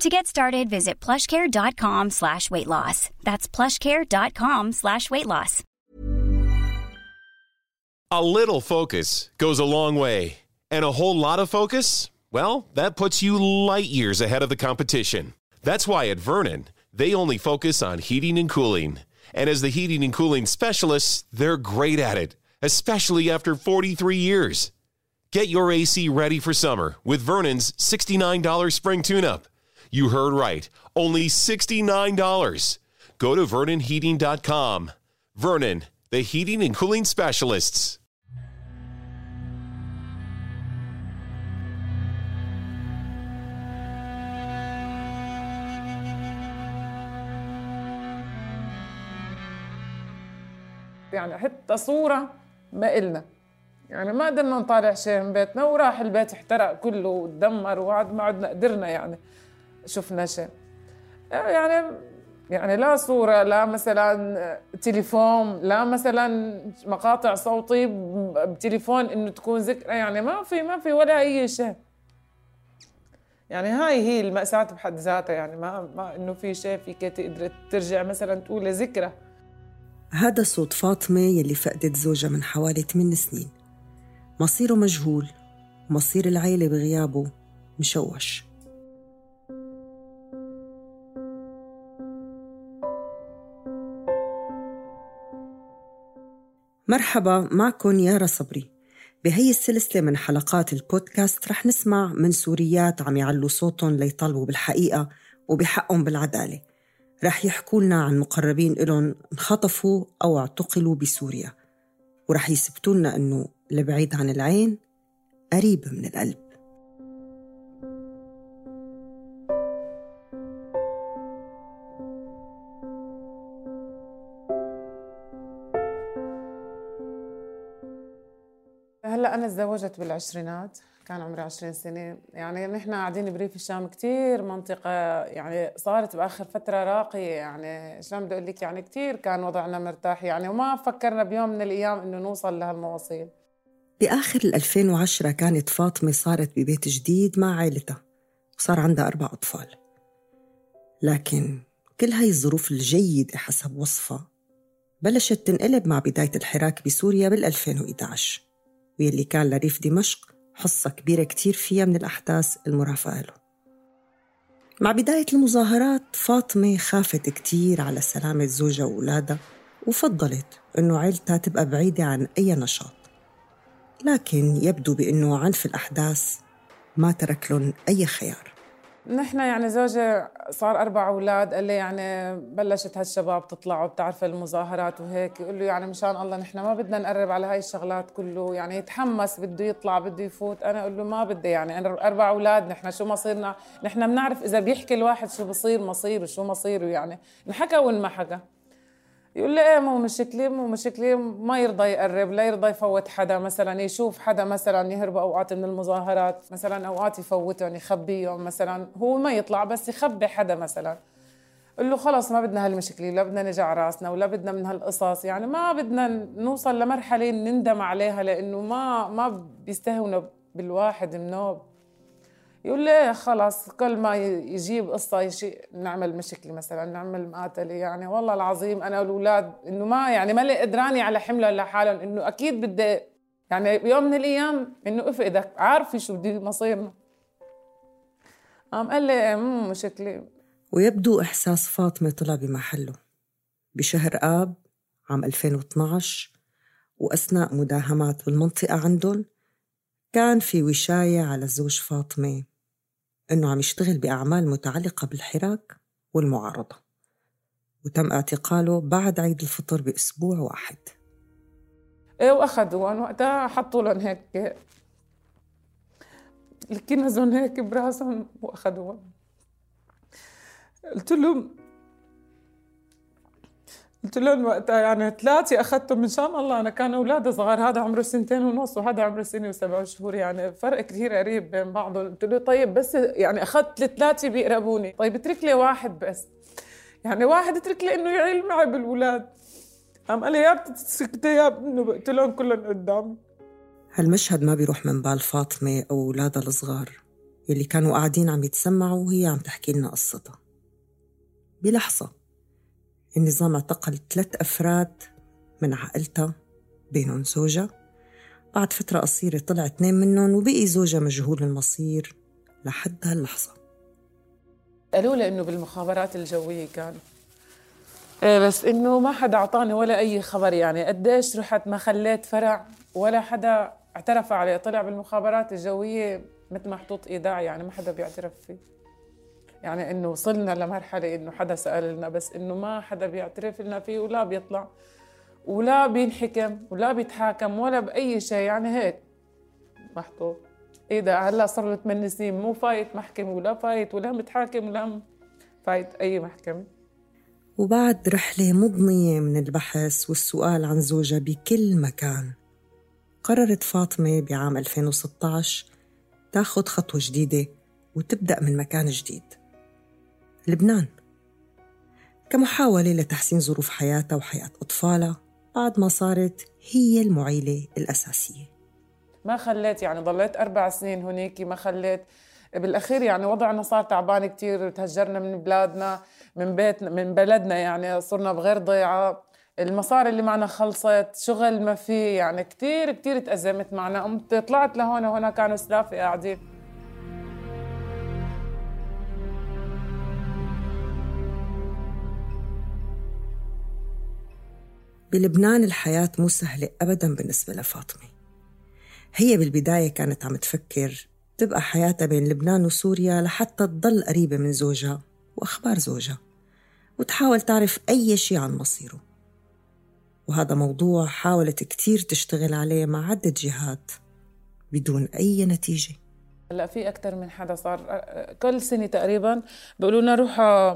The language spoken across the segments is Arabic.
To get started, visit plushcare.com slash weight loss. That's plushcare.com slash weight loss. A little focus goes a long way. And a whole lot of focus? Well, that puts you light years ahead of the competition. That's why at Vernon, they only focus on heating and cooling. And as the heating and cooling specialists, they're great at it, especially after 43 years. Get your AC ready for summer with Vernon's $69 spring tune up. You heard right, only $69. Go to VernonHeating.com. Vernon, the heating and cooling specialists. يعني حتى صورة ما إلنا يعني ما قدرنا نطالع شيء من بيتنا وراح البيت احترق كله وتدمر وعد ما عدنا قدرنا يعني شفنا شيء. يعني يعني لا صورة لا مثلا تليفون لا مثلا مقاطع صوتي بتليفون إنه تكون ذكرى يعني ما في ما في ولا أي شيء. يعني هاي هي المأساة بحد ذاتها يعني ما ما إنه في شيء فيك تقدر ترجع مثلا تقول ذكرى. هذا صوت فاطمة يلي فقدت زوجها من حوالي 8 سنين. مصيره مجهول ومصير العيلة بغيابه مشوش. مرحبا معكم يارا صبري. بهي السلسلة من حلقات البودكاست رح نسمع من سوريات عم يعلوا صوتهم ليطالبوا بالحقيقة وبحقهم بالعدالة. رح يحكوا لنا عن مقربين إلهم انخطفوا أو اعتقلوا بسوريا. ورح يثبتوا لنا أنه البعيد عن العين قريب من القلب. تزوجت بالعشرينات كان عمري 20 سنة. يعني نحن قاعدين بريف الشام كتير منطقة يعني صارت بآخر فترة راقية. يعني شلون بدي أقول لك؟ يعني كتير كان وضعنا مرتاح. يعني وما فكرنا بيوم من الأيام إنه نوصل لهالمواصيل. بآخر 2010 كانت فاطمة صارت ببيت جديد مع عائلتها وصار عندها أربع أطفال. لكن كل هاي الظروف الجيدة حسب وصفها بلشت تنقلب مع بداية الحراك بسوريا بال 2011 واللي كان لريف دمشق حصة كبيرة كتير فيها من الأحداث المرافقة له. مع بداية المظاهرات فاطمة خافت كتير على سلامة زوجها وأولادها وفضلت أنه عيلتها تبقى بعيدة عن أي نشاط. لكن يبدو بأنه عنف الأحداث ما ترك لهم أي خيار. نحن يعني زوجي صار أربع أولاد قال لي يعني بلشت هالشباب تطلع وبتعرف المظاهرات وهيك. يقول له يعني مشان الله نحن ما بدنا نقرب على هاي الشغلات كله يعني يتحمس بده يطلع بده يفوت. أنا أقول له ما بدي يعني أنا أربع أولاد نحن شو مصيرنا؟ نحن بنعرف إذا بيحكي الواحد شو بصير مصيره شو مصيره يعني انحكى وين ما حكى. يقول لي إيه مو مشكلة مو مشكلة ما يرضى يقرب لا يرضى يفوت حدا مثلا يشوف حدا مثلا يهرب أوقات من المظاهرات مثلا أوقات يفوتهم يخبيهم مثلا هو ما يطلع بس يخبي حدا مثلا. قل له خلص ما بدنا هالمشكلة لا بدنا نجع راسنا ولا بدنا من هالقصص يعني ما بدنا نوصل لمرحلة نندم عليها لأنه ما ما بيستهونوا بالواحد منوب يقول لي خلاص كل ما يجيب قصة يشي نعمل مشكلة مثلا نعمل مقاتلة. يعني والله العظيم أنا والأولاد إنه ما يعني ما قدراني على حملهم لحالهم إنه أكيد بدي يعني بيوم من الأيام إنه افقدك عارفة شو بدي مصيرنا. قام قال لي مو مشكلة. ويبدو إحساس فاطمة طلع بمحله. بشهر آب عام 2012 وأثناء مداهمات بالمنطقة عندهم كان في وشاية على زوج فاطمة. إنه عم يشتغل بأعمال متعلقة بالحراك والمعارضة وتم اعتقاله بعد عيد الفطر بأسبوع واحد. إيه وأخذوا وقتها حطوا لهم هيك الكنزهم هيك براسهم واخذوها قلت لهم قلت لهم وقتها يعني ثلاثة أخذتهم من شان الله. أنا كان أولادي صغار. هذا عمره سنتين ونص وهذا عمره سنة وسبع شهور. يعني فرق كثير قريب بين بعضهم قلت له طيب بس يعني أخذت الثلاثة بيقربوني. طيب اترك لي واحد بس. يعني واحد اترك لي إنه يعيل معي بالأولاد قام قال لي يا بتسكتي يا إنه بقتلهم كلهم قدامي هالمشهد ما بيروح من بال فاطمة أو أولادها الصغار. يلي كانوا قاعدين عم يتسمعوا وهي عم تحكي لنا قصتها. بلحظة. النظام اعتقل ثلاث أفراد من عائلتها بينهم زوجها بعد فترة قصيرة طلع اثنين منهم وبقي زوجها مجهول المصير لحد هاللحظة. قالوا لي إنه بالمخابرات الجوية كان. إيه بس إنه ما حدا أعطاني ولا أي خبر يعني. قديش رحت ما خليت فرع ولا حدا اعترف عليه. طلع بالمخابرات الجوية مثل محطوط إيداع يعني ما حدا بيعترف فيه. يعني إنه وصلنا لمرحلة إنه حدا سأل لنا بس إنه ما حدا بيعترف لنا فيه ولا بيطلع ولا بينحكم ولا بيتحاكم ولا بأي شيء. يعني هيك محطوط. إيه ده؟ هلأ صار له 8 سنين. مو فايت محكمة ولا فايت ولا متحاكم ولا فايت أي محكمة. وبعد رحلة مضنية من البحث والسؤال عن زوجها بكل مكان قررت فاطمة بعام 2016 تاخد خطوة جديدة وتبدأ من مكان جديد. لبنان. كمحاولة لتحسين ظروف حياتها وحياة أطفالها بعد ما صارت هي المعيلة الأساسية. ما خليت يعني ضليت أربع سنين هناك ما خليت. بالأخير يعني وضعنا صار تعبان كتير تهجرنا من بلادنا من بيتنا من بلدنا يعني صرنا بغير ضيعة. المصاري اللي معنا خلصت شغل ما في يعني كتير كتير تأزمت معنا. قمت طلعت لهون وهنا كانوا سلافي قاعدين. بلبنان الحياة مو سهلة أبدا بالنسبة لفاطمة. هي بالبداية كانت عم تفكر تبقى حياتها بين لبنان وسوريا لحتى تضل قريبة من زوجها وأخبار زوجها وتحاول تعرف أي شيء عن مصيره. وهذا موضوع حاولت كتير تشتغل عليه مع عدة جهات بدون أي نتيجة. هلأ في أكثر من حدا صار كل سنة تقريبا بيقولوا لنا روحوا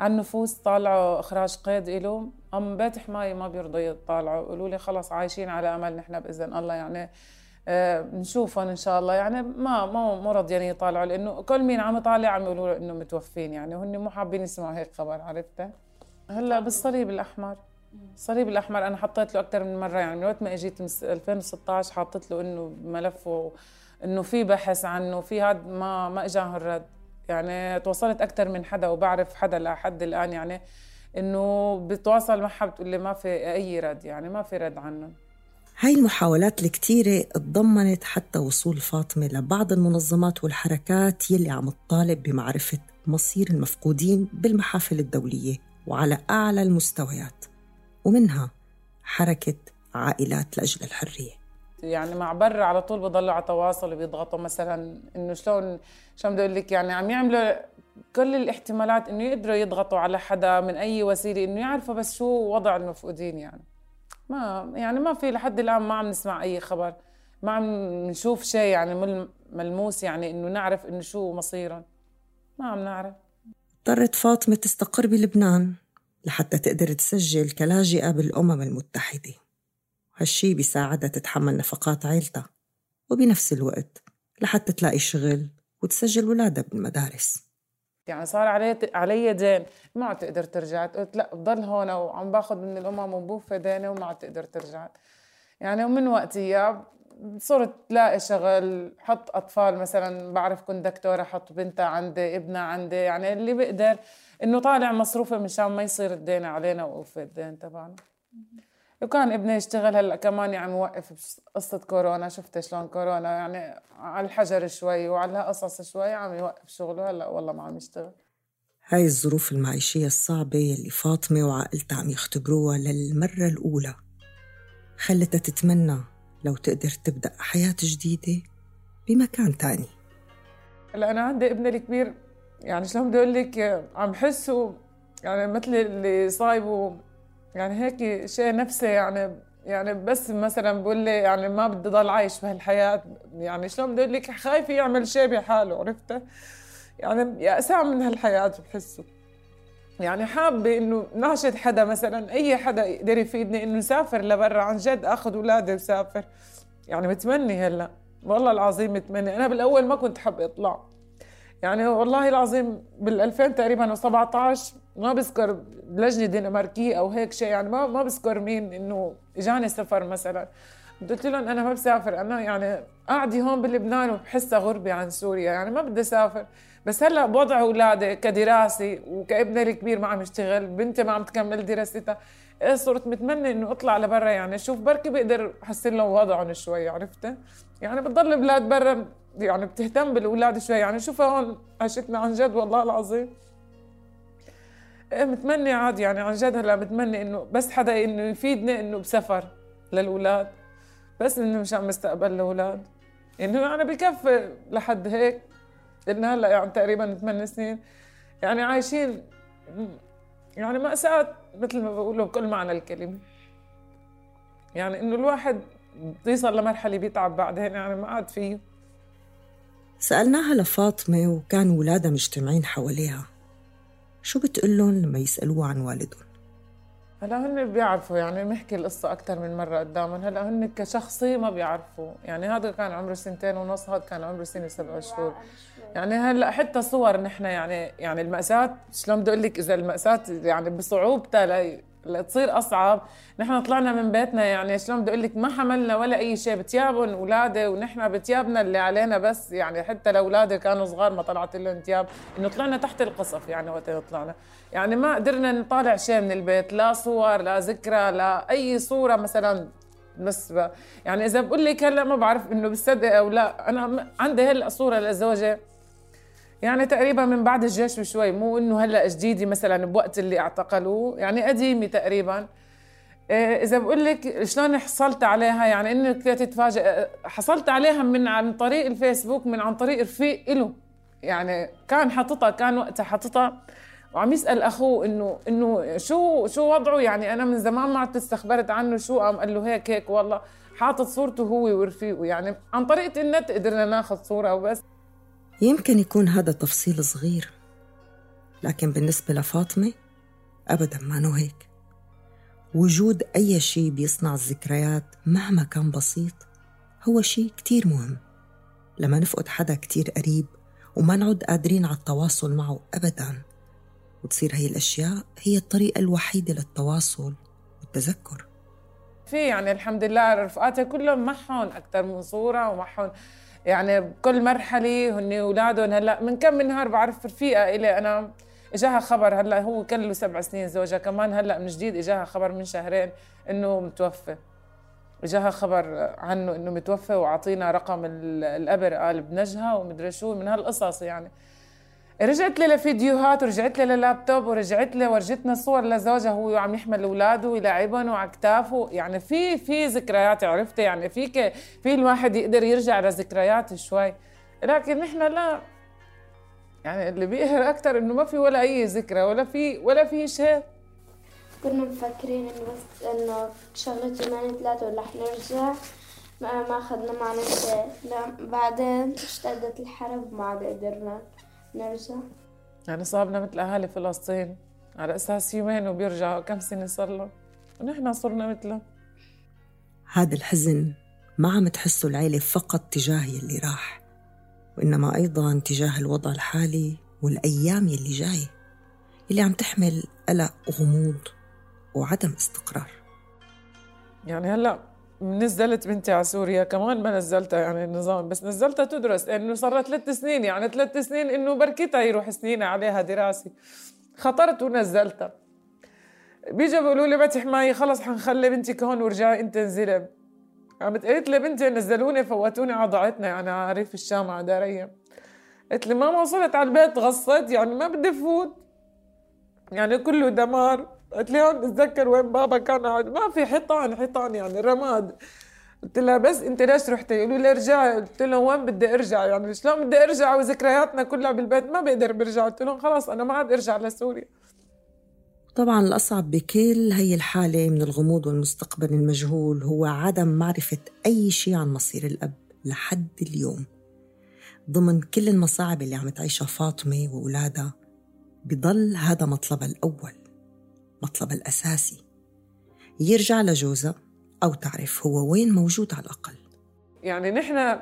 على النفوس طالعوا إخراج قيد له أم بيت حمايه ما بيرضوا يطالعوا قالوا لي خلص عايشين على أمل نحن بإذن الله يعني نشوفهم إن شاء الله. يعني ما ما مو راضيين يطالعوا لأنه كل مين عم يطالع عم يقولوا إنه متوفين يعني وهن مو حابين يسمعوا هيك خبر عرفت هلأ بالصليب الأحمر الصليب الأحمر أنا حطيت له أكثر من مرة يعني من وقت ما إجيت 2016 حاطط له إنه ملفه إنه في بحث عنه في هذا ما ما اجاه الرد يعني تواصلت أكثر من حدا وبعرف حدا لحد الآن يعني إنه بتواصل معها بتقول لي ما في أي رد يعني ما في رد عنهم. هاي المحاولات الكتيرة تضمنت حتى وصول فاطمة لبعض المنظمات والحركات يلي عم تطالب بمعرفة مصير المفقودين بالمحافل الدولية وعلى أعلى المستويات ومنها حركة عائلات لأجل الحرية. يعني مع برا على طول بضلوا على تواصل وبيضغطوا مثلا إنه شلون شلون بدي أقول لك يعني عم يعملوا كل الاحتمالات إنه يقدروا يضغطوا على حدا من أي وسيلة إنه يعرفوا بس شو وضع المفقودين يعني. ما يعني ما في لحد الآن ما عم نسمع أي خبر ما عم نشوف شيء يعني ملموس يعني إنه نعرف إنه شو مصيرهم. ما عم نعرف. اضطرت فاطمة تستقر بلبنان لحتى تقدر تسجل كلاجئة بالأمم المتحدة. هالشي بيساعدها تتحمل نفقات عيلتها. وبنفس الوقت لحتى تلاقي شغل وتسجل ولادها بالمدارس. يعني صار علي علي دين. ما عاد تقدر ترجع. قلت لا بضل هون وعم باخذ من الأمم وبوفى ديني وما عاد تقدر ترجع. يعني ومن وقتها صرت تلاقي شغل حط أطفال مثلا بعرف كنت دكتورة حط بنتها عندي ابنها عندي. يعني اللي بقدر إنه طالع مصروفه مشان ما يصير الدين علينا وقوف الدين تبعنا. وكان ابني يشتغل هلأ كمان عم يوقف قصة كورونا شفت شلون كورونا يعني على الحجر شوي وعلى هالقصص شوي عم يوقف شغله هلأ والله ما عم يشتغل. هاي الظروف المعيشية الصعبة اللي فاطمة وعائلتها عم يختبروها للمرة الأولى. خلتها تتمنى لو تقدر تبدأ حياة جديدة بمكان تاني. هلأ أنا عندي ابني الكبير يعني شلون بدي أقول لك عم حسه يعني مثل اللي صايبه يعني هيك شيء نفسي يعني يعني بس مثلا بقول لي يعني ما بدي ضل عايش بهالحياة. يعني شلون بدي أقول لك؟ خايف يعمل شيء بحاله عرفت؟ يعني يأسان من هالحياة بحسه. يعني حابة إنه ناشد حدا مثلا أي حدا يقدر يفيدني إنه نسافر لبرا عن جد آخذ أولادي وسافر. يعني متمني هلا. والله العظيم متمني. أنا بالأول ما كنت حب أطلع يعني والله العظيم بال 2000 تقريبا و17 ما بذكر لجنة دنماركية أو هيك شيء يعني ما ما بذكر مين إنه إجاني سفر مثلا. قلت لهم أنا ما بسافر أنا يعني قاعدة هون بلبنان وبحسها غربة عن سوريا يعني ما بدي اسافر بس هلأ بوضع أولادي كدراسة وكابني الكبير ما عم يشتغل بنتي ما عم تكمل دراستها إيه صرت متمنى إنه أطلع لبرا يعني شوف بركي بقدر أحسن لهم وضعهم شوي عرفت؟ يعني بتضل بلاد برا يعني بتهتم بالأولاد شوي يعني شوفها هون عشتنا عن جد والله العظيم. إيه متمني عادي يعني عن جد هلأ متمني إنه بس حدا إنه يفيدني إنه بسفر للأولاد بس إنه مشان مستقبل الأولاد. انه يعني بكفي لحد هيك لنا هلأ يعني تقريبا ثمان سنين. يعني عايشين يعني مأساة مثل ما بقولوا بكل معنى الكلمة. يعني إنه الواحد يوصل لمرحلة بيتعب بعدين يعني ما عاد فيه. سألناها لفاطمة وكان ولادها مجتمعين حواليها. شو بتقول لهم لما يسألوه عن والدهم؟ هلا هن بيعرفوا يعني بنحكي القصة أكثر من مرة قدامهم. هلا هن كشخصي ما بيعرفوا. يعني هذا كان عمره سنتين ونص هذا كان عمره سنة وسبع شهور. يعني هلا حتى صور نحن يعني يعني المأساة شلون بدي أقول لك إذا المأساة يعني بصعوبتها لتصير أصعب. نحن طلعنا من بيتنا يعني شلون بدي أقول لك ما حملنا ولا أي شيء بتيابهم أولادي ونحن بتيابنا اللي علينا بس يعني حتى لأولادي كانوا صغار ما طلعت لهم تياب. إنه طلعنا تحت القصف يعني وقت طلعنا. يعني ما قدرنا نطالع شيء من البيت لا صور لا ذكرى لا أي صورة مثلا بس يعني إذا بقول لك هلأ ما بعرف إنه بصدق أو لا أنا عندي هلأ صورة لزوجي. يعني تقريبا من بعد الجيش بشوي مو إنه هلأ جديدة مثلا بوقت اللي اعتقلوه يعني قديمة تقريبا. إيه، إذا بقول لك شلون حصلت عليها؟ يعني انك تتفاجئ. حصلت عليها من عن طريق الفيسبوك من عن طريق رفيق له يعني كان حاططها كان وقتها حاططها. وعم يسأل أخوه إنه إنه شو شو وضعه؟ يعني أنا من زمان ما عدت استخبرت عنه شو قام قال له هيك هيك والله حاطط صورته هو ورفيقه. يعني عن طريقه النت قدرنا ناخذ صورة وبس. يمكن يكون هذا تفصيل صغير لكن بالنسبة لفاطمة أبدا ما هيك وجود أي شيء بيصنع الذكريات مهما كان بسيط هو شيء كتير مهم. لما نفقد حدا كتير قريب وما نعد قادرين على التواصل معه أبدا وتصير هي الأشياء هي الطريقة الوحيدة للتواصل والتذكر. في يعني الحمد لله رفقاتي كلهم معهم أكثر من صورة ومعهم يعني بكل مرحلة هن أولادهم هلأ من كم من نهار بعرف رفيقة إلي أنا إجاها خبر هلأ هو كان له سبع سنين زوجها كمان هلأ من جديد إجاها خبر من شهرين إنه متوفى. إجاها خبر عنه إنه متوفى وعطينا رقم القبر قال بنجها ومدري شو من هالقصص يعني. رجعت لي لفيديوهات ورجعت لي للابتوب ورجعت لي ورجتنا صور لزوجها هو عم يحمل أولاده ويلاعبهم وعلى كتافه. يعني في في ذكريات عرفتي؟ يعني فيك في الواحد يقدر يرجع لذكريات شوي. لكن نحن لا. يعني اللي بيقهر أكثر إنه ما في ولا أي ذكرى ولا في ولا في شيء. كنا مفكرين إنه بس إنه شغلة يومين ثلاثة ورح نرجع. ما أخذنا معنا شيء بعدين اشتدت الحرب ما عاد قدرنا. نرجع؟ يعني صابنا مثل أهالي فلسطين على أساس يومين وبيرجعوا كم سنة صار له ونحن صرنا مثله هذا الحزن ما عم تحسه العيلة فقط تجاه يلي راح وإنما أيضا تجاه الوضع الحالي والأيام يلي جاي اللي عم تحمل قلق وغموض وعدم استقرار. يعني هلأ نزلت بنتي على سوريا كمان ما نزلتها يعني النظام بس نزلتها تدرس لأنه صار ثلاث سنين يعني ثلاث سنين إنه بركتها يروح سنين عليها دراسة. خطرت ونزلتها. بيجوا بيقولوا لي بتح معي خلص حنخلي بنتك هون ورجعي أنت انزلي. عم قلت لي بنتي نزلوني فوتوني على ضاعتنا يعني على ريف الشام على داريا قلت لي ماما وصلت على البيت غصت يعني ما بدي فوت. يعني كله دمار. قلت لي هون بتذكر وين بابا كان قاعد. ما في حيطان حيطان يعني رماد. قلت لها بس أنت ليش رحتي؟ يقولوا لي ارجعي. قلت لهم وين بدي أرجع؟ يعني شلون بدي أرجع وذكرياتنا كلها بالبيت؟ ما بقدر برجع. قلت لهم خلاص أنا ما عاد أرجع لسوريا. طبعا الأصعب بكل هي الحالة من الغموض والمستقبل المجهول هو عدم معرفة أي شيء عن مصير الأب لحد اليوم. ضمن كل المصاعب اللي عم تعيشها فاطمة وأولادها بضل هذا مطلبها الأول. مطلبها الأساسي. يرجع لجوزها أو تعرف هو وين موجود على الأقل. يعني نحن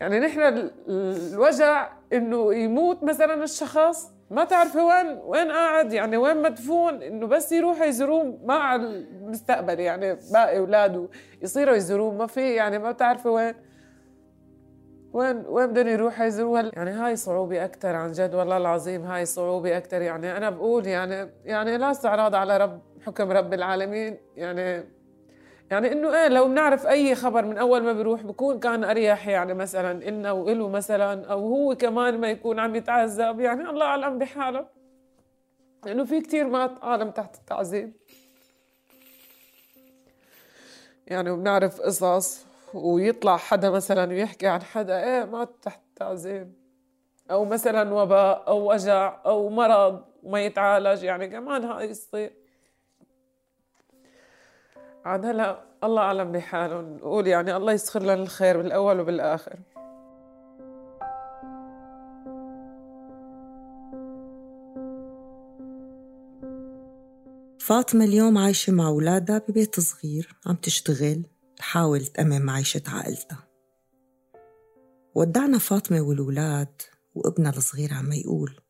يعني نحن الوجع إنه يموت مثلا الشخص ما تعرف وين وين قاعد يعني وين مدفون إنه بس يروحوا يزوروه مع المستقبل يعني باقي أولاده يصيروا يزوروه ما في يعني ما بتعرفي وين. وين وين بدهم يروحوا؟ يزوروها يعني هاي صعوبة أكثر عن جد والله العظيم هاي صعوبة أكثر يعني أنا بقول يعني يعني لا استعراض على رب حكم رب العالمين. يعني يعني إنه إيه لو بنعرف أي خبر من أول ما بيروح بكون كان أريح يعني مثلا إلنا وإله مثلا أو هو كمان ما يكون عم يتعذب. يعني الله أعلم بحاله. لأنه في كثير مات عالم تحت التعذيب. يعني وبنعرف قصص. ويطلع حدا مثلا ويحكي عن حدا إيه مات تحت التعذيب أو مثلا وباء أو وجع أو مرض وما يتعالج. يعني كمان هاي يصير. عاد هلا الله أعلم بحاله نقول يعني الله يسخر لنا الخير بالأول وبالآخر. فاطمة اليوم عايشة مع أولادها ببيت صغير عم تشتغل. تحاول تأمن معيشة عائلتها. ودعنا فاطمة والولاد وابنها الصغير عم يقول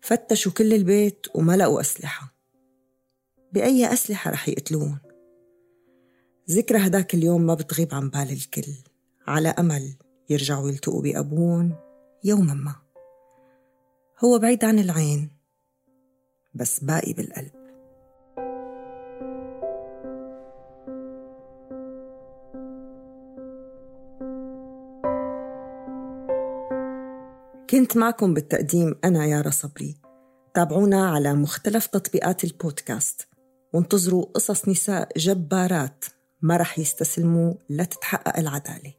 فتشوا كل البيت وما لقوا أسلحة. بأي أسلحة رح يقتلون ذكرى هداك اليوم ما بتغيب عن بال الكل. على أمل يرجعوا يلتقوا بأبوهم يوما ما. هو بعيد عن العين بس باقي بالقلب. كنت معكم بالتقديم أنا يارا صبري. تابعونا على مختلف تطبيقات البودكاست. وانتظروا قصص نساء جبارات ما رح يستسلموا لتتحقق العدالة.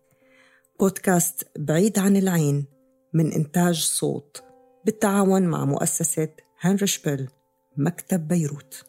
بودكاست بعيد عن العين من إنتاج صوت بالتعاون مع مؤسسة هنري شبيل مكتب بيروت.